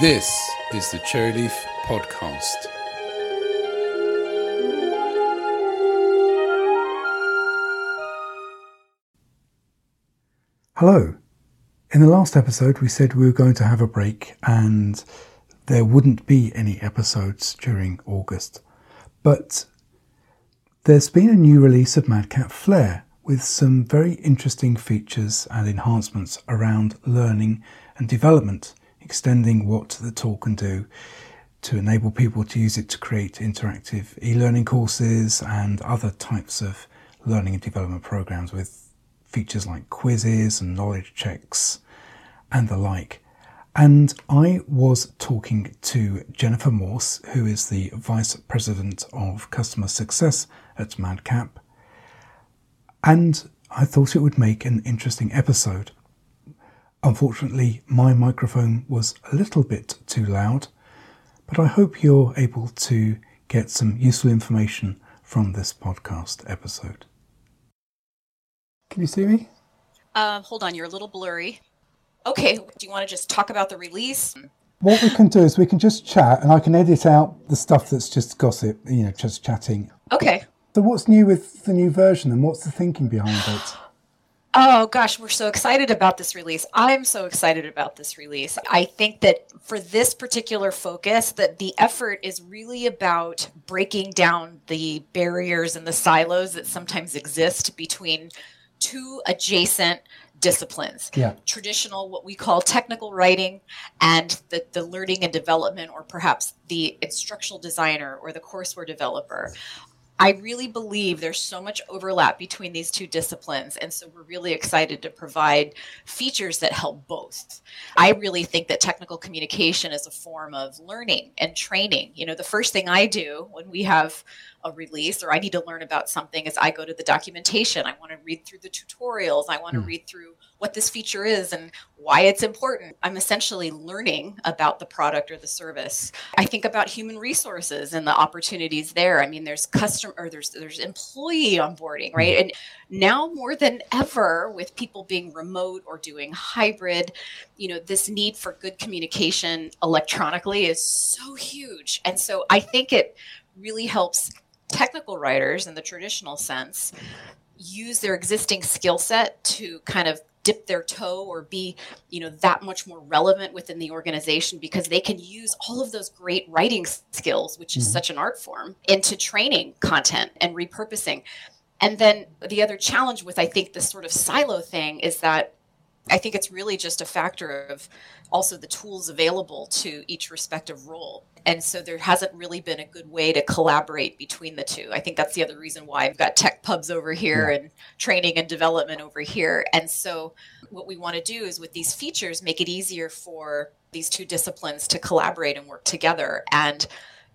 This is the Cherryleaf Podcast. Hello. In the last episode, we said we were going to have a break and there wouldn't be any episodes during August. But there's been a new release of MadCap Flare with some very interesting features and enhancements around learning and development, extending what the tool can do to enable people to use it to create interactive e-learning courses and other types of learning and development programs with features like quizzes and knowledge checks and the like. And I was talking to Jennifer Morse, who is the Vice President of Customer Success at MadCap. And I thought it would make an interesting episode. Unfortunately, my microphone was a little bit too loud, but I hope you're able to get some useful information from this podcast episode. Can you see me? Uh, hold on, you're a little blurry. Okay, do you want to just talk about the release? What we can do is we can just chat and I can edit out the stuff that's just gossip, you know, just chatting. Okay. So, what's new with the new version and what's the thinking behind it? Oh gosh, we're so excited about this release. I'm so excited about this release. I think that for this particular focus that the effort is really about breaking down the barriers and the silos that sometimes exist between two adjacent disciplines yeah. traditional what we call technical writing and the, the learning and development or perhaps the instructional designer or the courseware developer I really believe there's so much overlap between these two disciplines. And so we're really excited to provide features that help both. I really think that technical communication is a form of learning and training. You know, the first thing I do when we have a release or I need to learn about something as I go to the documentation. I want to read through the tutorials. I want to mm. read through what this feature is and why it's important. I'm essentially learning about the product or the service. I think about human resources and the opportunities there. I mean, there's customer or there's there's employee onboarding, right? And now more than ever with people being remote or doing hybrid, you know, this need for good communication electronically is so huge. And so I think it really helps technical writers in the traditional sense use their existing skill set to kind of dip their toe or be you know that much more relevant within the organization because they can use all of those great writing skills which is mm-hmm. such an art form into training content and repurposing and then the other challenge with i think this sort of silo thing is that I think it's really just a factor of also the tools available to each respective role. And so there hasn't really been a good way to collaborate between the two. I think that's the other reason why I've got tech pubs over here and training and development over here. And so what we want to do is with these features make it easier for these two disciplines to collaborate and work together and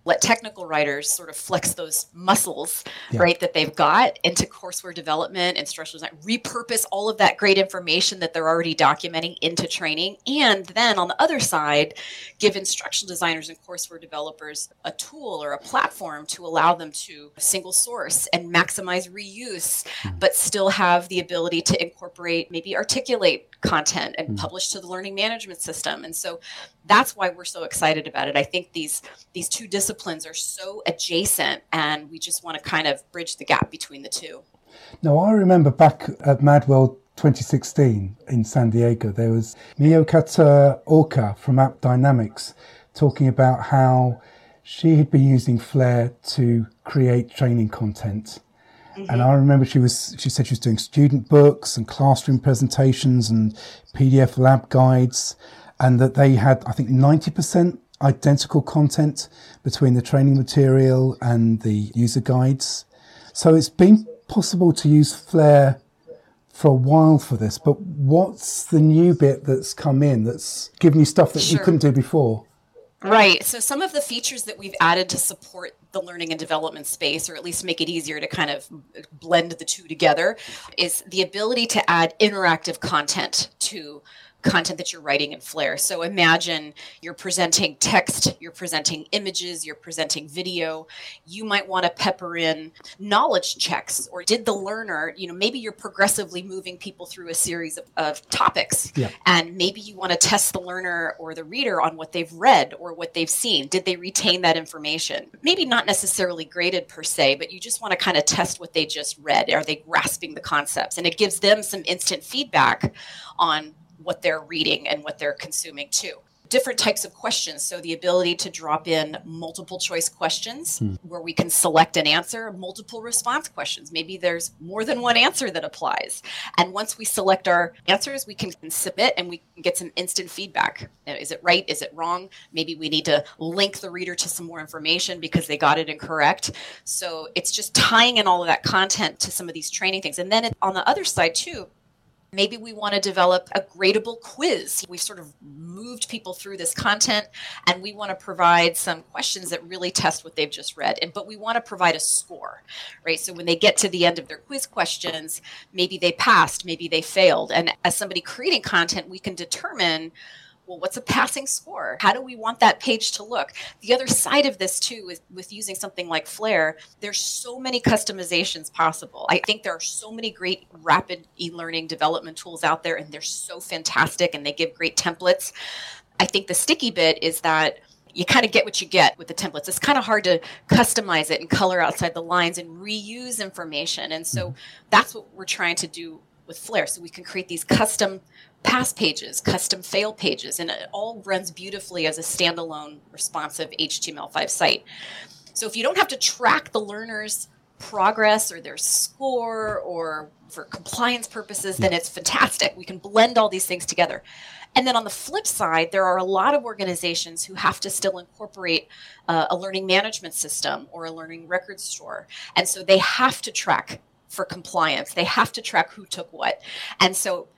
let technical writers sort of flex those muscles, yeah. right, that they've got into courseware development, and instructional design, repurpose all of that great information that they're already documenting into training. And then on the other side, give instructional designers and courseware developers a tool or a platform to allow them to single source and maximize reuse, mm-hmm. but still have the ability to incorporate, maybe articulate content and mm-hmm. publish to the learning management system. And so that's why we're so excited about it. I think these these two disciplines are so adjacent, and we just want to kind of bridge the gap between the two. Now, I remember back at MadWorld 2016 in San Diego, there was Miyokata Oka from AppDynamics talking about how she had been using Flare to create training content. Mm-hmm. And I remember she was she said she was doing student books and classroom presentations and PDF lab guides and that they had, I think, 90% identical content between the training material and the user guides. So it's been possible to use Flare for a while for this, but what's the new bit that's come in that's given you stuff that sure. you couldn't do before? Right. So some of the features that we've added to support the learning and development space, or at least make it easier to kind of blend the two together, is the ability to add interactive content to content that you're writing in Flare. So imagine you're presenting text, you're presenting images, you're presenting video. You might want to pepper in knowledge checks or did the learner, you know, maybe you're progressively moving people through a series of, of topics. Yeah. And maybe you want to test the learner or the reader on what they've read or what they've seen. Did they retain that information? Maybe not necessarily graded per se, but you just want to kind of test what they just read. Are they grasping the concepts? And it gives them some instant feedback on what they're reading and what they're consuming too. Different types of questions. So, the ability to drop in multiple choice questions Hmm. where we can select an answer, multiple response questions. Maybe there's more than one answer that applies. And once we select our answers, we can submit and we can get some instant feedback. Is it right? Is it wrong? Maybe we need to link the reader to some more information because they got it incorrect. So, it's just tying in all of that content to some of these training things. And then on the other side, too, Maybe we want to develop a gradable quiz. We've sort of moved people through this content and we want to provide some questions that really test what they've just read. And but we want to provide a score, right? So when they get to the end of their quiz questions, maybe they passed, maybe they failed. And as somebody creating content, we can determine well, what's a passing score? How do we want that page to look? The other side of this, too, is with using something like Flare, there's so many customizations possible. I think there are so many great rapid e learning development tools out there, and they're so fantastic and they give great templates. I think the sticky bit is that you kind of get what you get with the templates. It's kind of hard to customize it and color outside the lines and reuse information. And so mm-hmm. that's what we're trying to do with Flare. So we can create these custom pass pages, custom fail pages, and it all runs beautifully as a standalone responsive HTML5 site. So if you don't have to track the learner's progress or their score or for compliance purposes, then it's fantastic. We can blend all these things together. And then on the flip side, there are a lot of organizations who have to still incorporate uh, a learning management system or a learning record store. And so they have to track for compliance, they have to track who took what. And so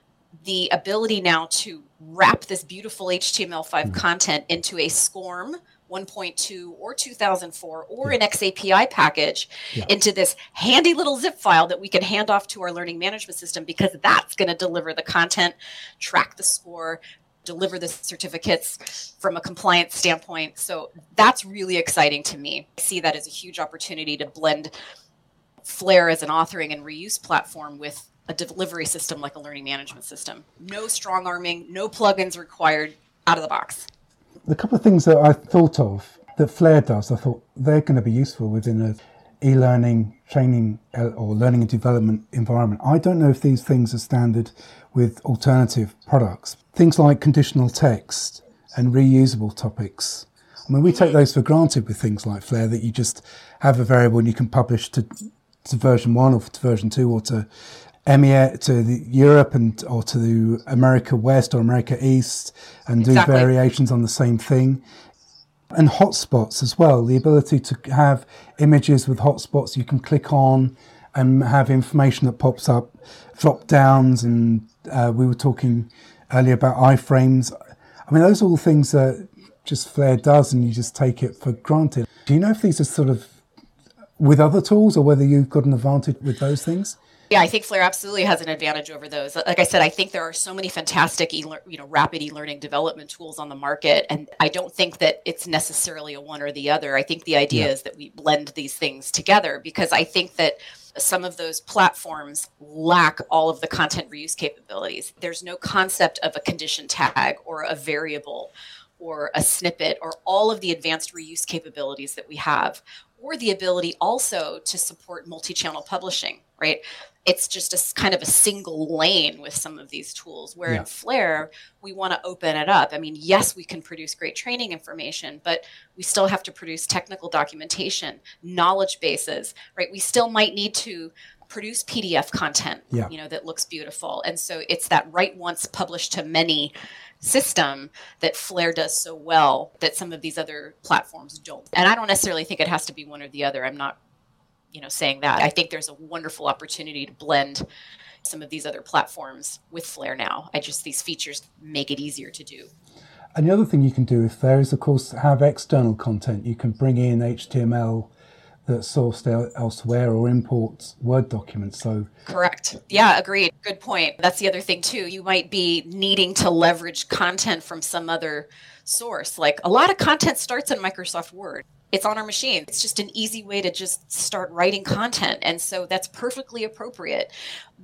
the ability now to wrap this beautiful HTML5 hmm. content into a SCORM 1.2 or 2004 or an xAPI package Yeah. into this handy little zip file that we can hand off to our learning management system because that's going to deliver the content, track the score, deliver the certificates from a compliance standpoint. So that's really exciting to me. I see that as a huge opportunity to blend Flare as an authoring and reuse platform with a delivery system like a learning management system. No strong arming, no plugins required out of the box. The couple of things that I thought of that Flare does, I thought they're going to be useful within a e-learning training uh, or learning and development environment. I don't know if these things are standard with alternative products. Things like conditional text and reusable topics. I mean, we take those for granted with things like Flare that you just have a variable and you can publish to, to version one or to version two or to EMEA, to the Europe and or to the America West or America East and do variations on the same thing and hotspots as well. The ability to have images with hotspots you can click on and have information that pops up, drop downs, and uh, we were talking earlier about iframes. I mean, those are all things that just Flare does, and you just take it for granted. Do you know if these are sort of with other tools, or whether you've got an advantage with those things? Yeah, I think Flare absolutely has an advantage over those. Like I said, I think there are so many fantastic, e- you know, rapid e-learning development tools on the market, and I don't think that it's necessarily a one or the other. I think the idea Yeah. is that we blend these things together because I think that some of those platforms lack all of the content reuse capabilities. There's no concept of a condition tag or a variable or a snippet or all of the advanced reuse capabilities that we have or the ability also to support multi-channel publishing right? It's just a kind of a single lane with some of these tools. Where Yeah. in Flare we want to open it up. I mean yes we can produce great training information but we still have to produce technical documentation knowledge bases right? We still might need to produce pdf content Yeah. you know that looks beautiful. And so it's that write once publish to many system that Flare does so well that some of these other platforms don't. And I don't necessarily think it has to be one or the other. I'm not, you know, saying that. I think there's a wonderful opportunity to blend some of these other platforms with Flare now. I just these features make it easier to do. And the other thing you can do with Flare is, of course, have external content. You can bring in HTML that's sourced el- elsewhere or imports Word documents. So Correct. Yeah, agreed. Good point. That's the other thing too. You might be needing to leverage content from some other source. Like a lot of content starts in Microsoft Word. It's on our machine. It's just an easy way to just start writing content. And so that's perfectly appropriate.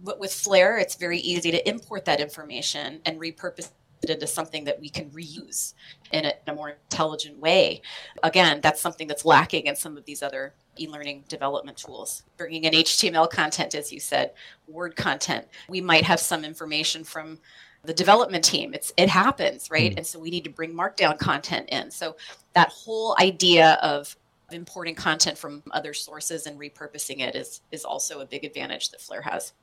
But with Flare, it's very easy to import that information and repurpose into something that we can reuse in a, in a more intelligent way. Again, that's something that's lacking in some of these other e-learning development tools. Bringing in HTML content, as you said, Word content. We might have some information from the development team. It's it happens, right? Mm. And so we need to bring markdown content in. So that whole idea of importing content from other sources and repurposing it is is also a big advantage that Flare has.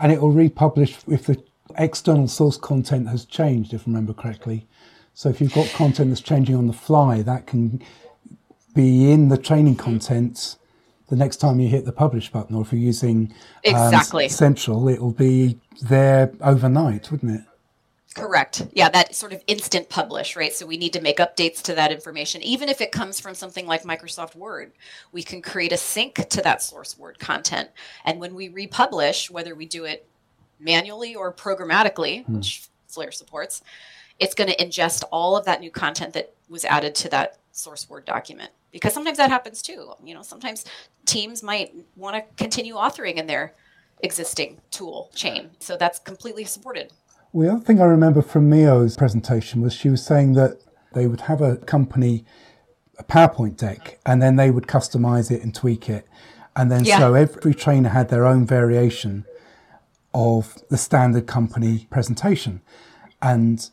And it will republish if the external source content has changed, if I remember correctly. So if you've got content that's changing on the fly, that can be in the training content the next time you hit the publish button, or if you're using um, exactly Central, it'll be there overnight, wouldn't it? Correct. Yeah, that sort of instant publish, right? So we need to make updates to that information. Even if it comes from something like Microsoft Word, we can create a sync to that source Word content. And when we republish, whether we do it manually or programmatically, hmm. which Flare supports, it's going to ingest all of that new content that was added to that source Word document. Because sometimes that happens too. You know, sometimes teams might want to continue authoring in their existing tool chain. So that's completely supported. Well, the other thing I remember from Mio's presentation was she was saying that they would have a company a PowerPoint deck and then they would customize it and tweak it. And then yeah. so every trainer had their own variation of the standard company presentation. And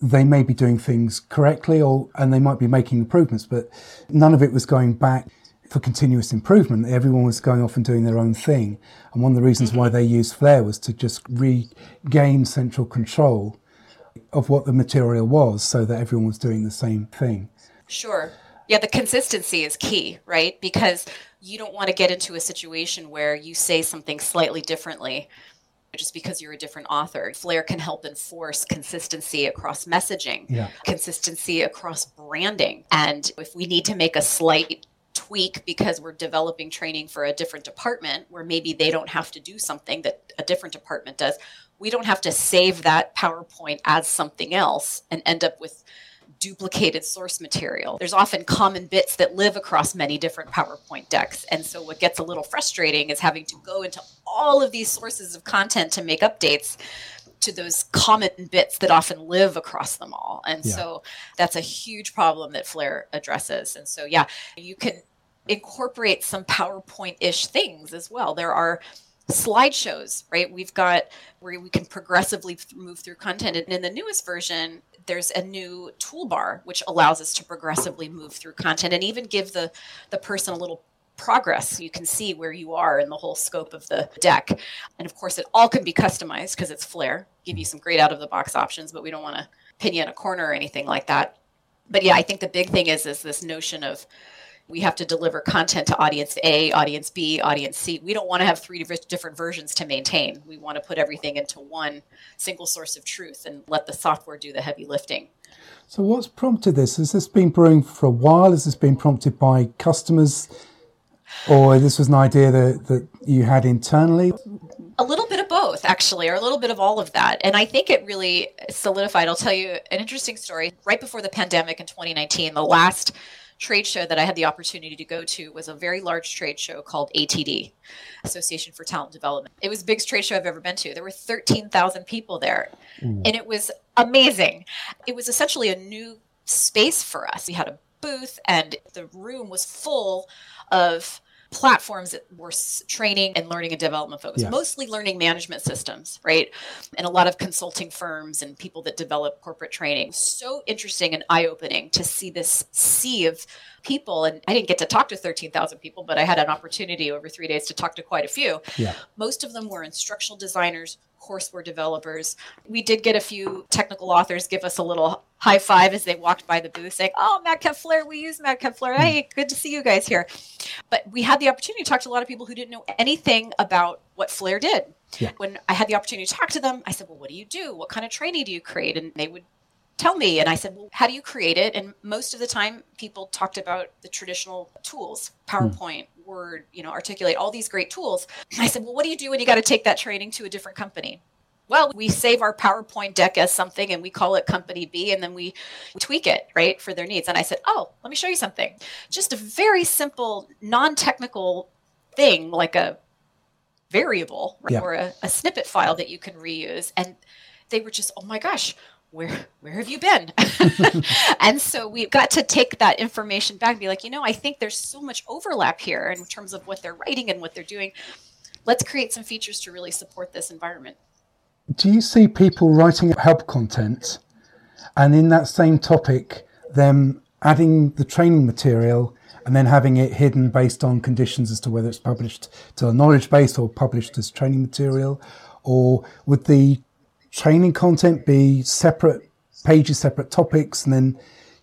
they may be doing things correctly or and they might be making improvements, but none of it was going back for continuous improvement. Everyone was going off and doing their own thing. And one of the reasons why mm-hmm. they used Flare was to just regain central control of what the material was so that everyone was doing the same thing. Sure. Yeah, the consistency is key, right? Because you don't want to get into a situation where you say something slightly differently just because you're a different author. Flare can help enforce consistency across messaging, yeah. consistency across branding. And if we need to make a slight tweak because we're developing training for a different department where maybe they don't have to do something that a different department does. We don't have to save that PowerPoint as something else and end up with duplicated source material. There's often common bits that live across many different PowerPoint decks. And so what gets a little frustrating is having to go into all of these sources of content to make updates to those common bits that often live across them all. And yeah. so that's a huge problem that Flare addresses. And so, yeah, you can incorporate some PowerPoint ish things as well. There are slideshows, right? We've got where we can progressively move through content. And in the newest version, there's a new toolbar which allows us to progressively move through content and even give the, the person a little progress. You can see where you are in the whole scope of the deck. And of course, it all can be customized because it's Flare, give you some great out of the box options, but we don't want to pin you in a corner or anything like that. But yeah, I think the big thing is is this notion of we have to deliver content to audience A, audience B, audience C. We don't want to have three different versions to maintain. We want to put everything into one single source of truth and let the software do the heavy lifting. So, what's prompted this? Has this been brewing for a while? Has this been prompted by customers or this was an idea that, that you had internally? A little bit of both, actually, or a little bit of all of that. And I think it really solidified. I'll tell you an interesting story. Right before the pandemic in 2019, the last trade show that I had the opportunity to go to was a very large trade show called ATD, Association for Talent Development. It was the biggest trade show I've ever been to. There were 13,000 people there, mm. and it was amazing. It was essentially a new space for us. We had a booth, and the room was full of platforms that were training and learning and development focused, yes. mostly learning management systems, right? And a lot of consulting firms and people that develop corporate training. So interesting and eye opening to see this sea of people. And I didn't get to talk to 13,000 people, but I had an opportunity over three days to talk to quite a few. Yeah. Most of them were instructional designers, courseware developers. We did get a few technical authors give us a little high five as they walked by the booth saying, Oh, Matt Flare, we use Matt Flare. Hmm. Hey, good to see you guys here. But we had the opportunity to talk to a lot of people who didn't know anything about what Flare did. Yeah. When I had the opportunity to talk to them, I said, Well, what do you do? What kind of training do you create? And they would tell me. And I said, well, how do you create it? And most of the time, people talked about the traditional tools, PowerPoint. Word, you know, Articulate, all these great tools. I said, well, what do you do when you got to take that training to a different company? Well, we save our PowerPoint deck as something and we call it company B and then we tweak it, right, for their needs. And I said, oh, let me show you something. Just a very simple, non technical thing like a variable right, yeah. or a, a snippet file that you can reuse. And they were just, oh my gosh, where where have you been? And so we've got to take that information back and be like you know i think there's so much overlap here in terms of what they're writing and what they're doing. Let's create some features to really support this environment. Do you see people writing help content and in that same topic them adding the training material and then having it hidden based on conditions as to whether it's published to a knowledge base or published as training material? Or would the training content be separate pages, separate topics, and then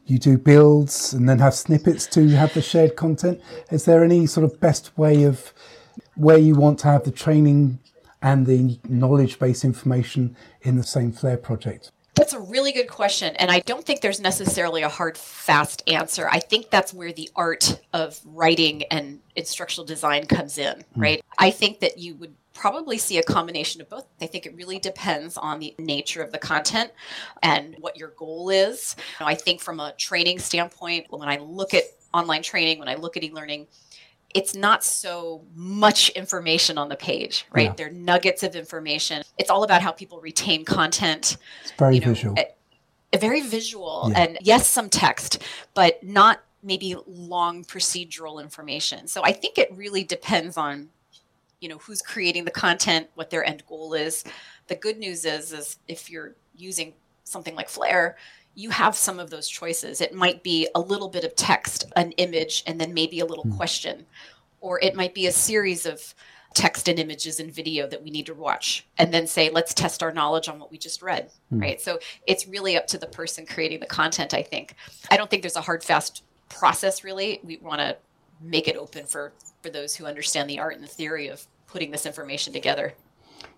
you do builds and then have snippets to have the shared content? Is there any sort of best way of where you want to have the training and the knowledge base information in the same Flare project? That's a really good question. And I don't think there's necessarily a hard, fast answer. I think that's where the art of writing and instructional design comes in, mm. right? I think that you would probably see a combination of both. I think it really depends on the nature of the content and what your goal is. I think from a training standpoint, when I look at online training, when I look at e learning, it's not so much information on the page, right? Yeah. They're nuggets of information. It's all about how people retain content. It's very you know, visual. A, a very visual yeah. and yes, some text, but not maybe long procedural information. So I think it really depends on you know who's creating the content, what their end goal is. The good news is is if you're using something like Flare, you have some of those choices. It might be a little bit of text, an image, and then maybe a little mm. question. Or it might be a series of text and images and video that we need to watch and then say let's test our knowledge on what we just read mm. right so it's really up to the person creating the content i think i don't think there's a hard fast process really we want to make it open for for those who understand the art and the theory of putting this information together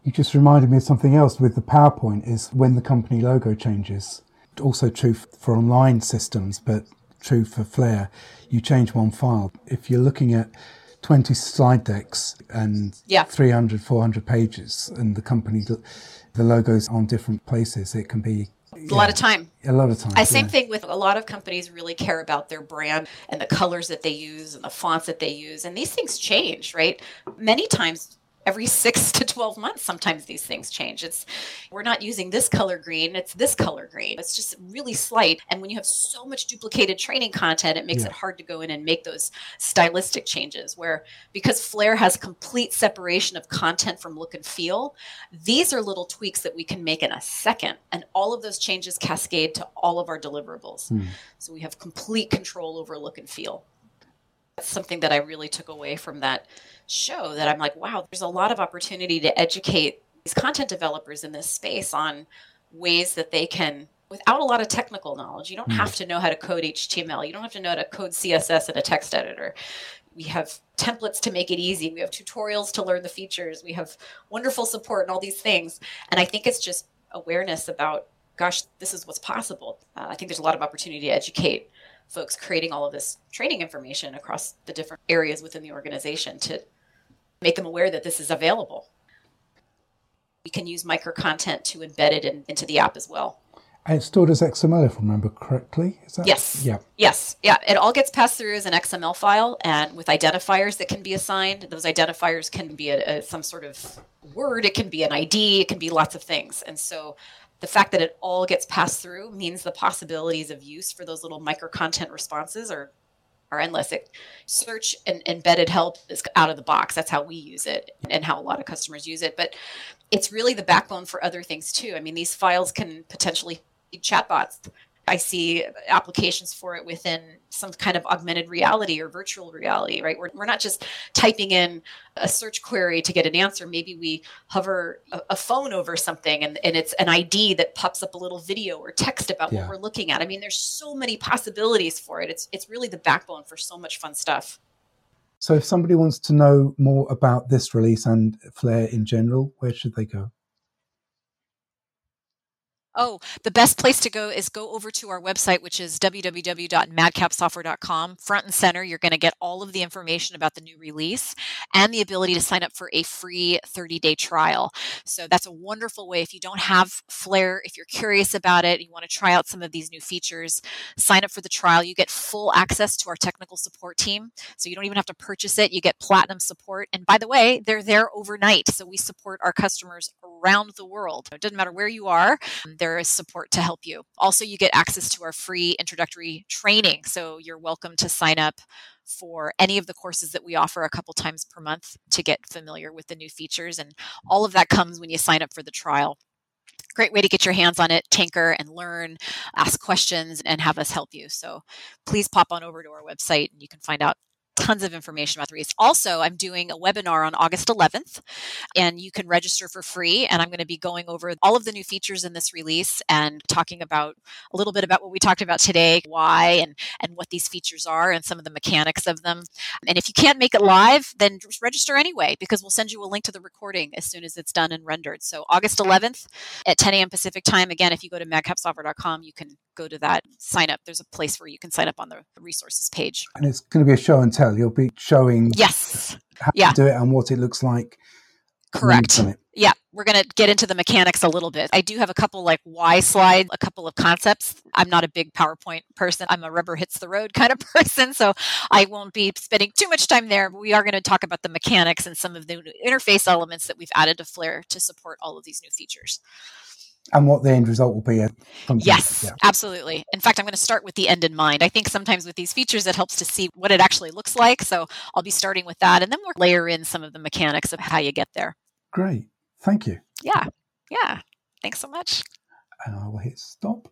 you just reminded me of something else with the powerpoint is when the company logo changes also true for online systems, but true for Flare. You change one file. If you're looking at 20 slide decks and yeah. 300, 400 pages, and the company, the logos on different places, it can be a lot of time. A lot of time. I, same thing with a lot of companies really care about their brand and the colors that they use and the fonts that they use. And these things change, right? Many times every six to 12 months sometimes these things change it's we're not using this color green it's this color green it's just really slight and when you have so much duplicated training content it makes yeah. it hard to go in and make those stylistic changes where because Flare has complete separation of content from look and feel these are little tweaks that we can make in a second and all of those changes cascade to all of our deliverables mm. so we have complete control over look and feel that's something that i really took away from that show that I'm like, wow, there's a lot of opportunity to educate these content developers in this space on ways that they can without a lot of technical knowledge. You don't have to know how to code HTML. You don't have to know how to code CSS in a text editor. We have templates to make it easy. We have tutorials to learn the features. We have wonderful support and all these things. And I think it's just awareness about, gosh, this is what's possible. Uh, I think there's a lot of opportunity to educate folks creating all of this training information across the different areas within the organization to make them aware that this is available. We can use micro content to embed it in, into the app as well. And it's stored as XML, if I remember correctly. Is that? Yes. Yeah. Yes. Yeah. It all gets passed through as an XML file, and with identifiers that can be assigned. Those identifiers can be a, a, some sort of word. It can be an ID. It can be lots of things. And so, the fact that it all gets passed through means the possibilities of use for those little micro content responses are are endless. It, search and embedded help is out of the box. That's how we use it and how a lot of customers use it. But it's really the backbone for other things too. I mean, these files can potentially be chatbots I see applications for it within some kind of augmented reality or virtual reality, right? We're, we're not just typing in a search query to get an answer. Maybe we hover a, a phone over something and, and it's an ID that pops up a little video or text about yeah. what we're looking at. I mean, there's so many possibilities for it. It's, it's really the backbone for so much fun stuff. So, if somebody wants to know more about this release and Flare in general, where should they go? Oh, the best place to go is go over to our website, which is www.madcapsoftware.com. Front and center, you're going to get all of the information about the new release and the ability to sign up for a free 30 day trial. So that's a wonderful way. If you don't have Flare, if you're curious about it, you want to try out some of these new features, sign up for the trial. You get full access to our technical support team. So you don't even have to purchase it. You get platinum support. And by the way, they're there overnight. So we support our customers around the world. It doesn't matter where you are there is support to help you. Also, you get access to our free introductory training. So you're welcome to sign up for any of the courses that we offer a couple times per month to get familiar with the new features. And all of that comes when you sign up for the trial. Great way to get your hands on it, tinker and learn, ask questions, and have us help you. So please pop on over to our website and you can find out tons of information about the release. Also, I'm doing a webinar on August 11th, and you can register for free. And I'm going to be going over all of the new features in this release and talking about a little bit about what we talked about today, why and and what these features are, and some of the mechanics of them. And if you can't make it live, then just register anyway because we'll send you a link to the recording as soon as it's done and rendered. So August 11th at 10 a.m. Pacific time. Again, if you go to madcapsoftware.com, you can go to that sign up. There's a place where you can sign up on the resources page. And it's going to be a show and tell. You'll be showing yes, how yeah. to do it and what it looks like. Correct. Yeah, we're going to get into the mechanics a little bit. I do have a couple like why slides, a couple of concepts. I'm not a big PowerPoint person. I'm a rubber hits the road kind of person, so I won't be spending too much time there. But we are going to talk about the mechanics and some of the interface elements that we've added to Flare to support all of these new features and what the end result will be. Uh, yes, yeah. absolutely. In fact, I'm going to start with the end in mind. I think sometimes with these features, it helps to see what it actually looks like. So I'll be starting with that, and then we'll layer in some of the mechanics of how you get there. Great. Thank you. Yeah. Yeah. Thanks so much. And I will hit stop.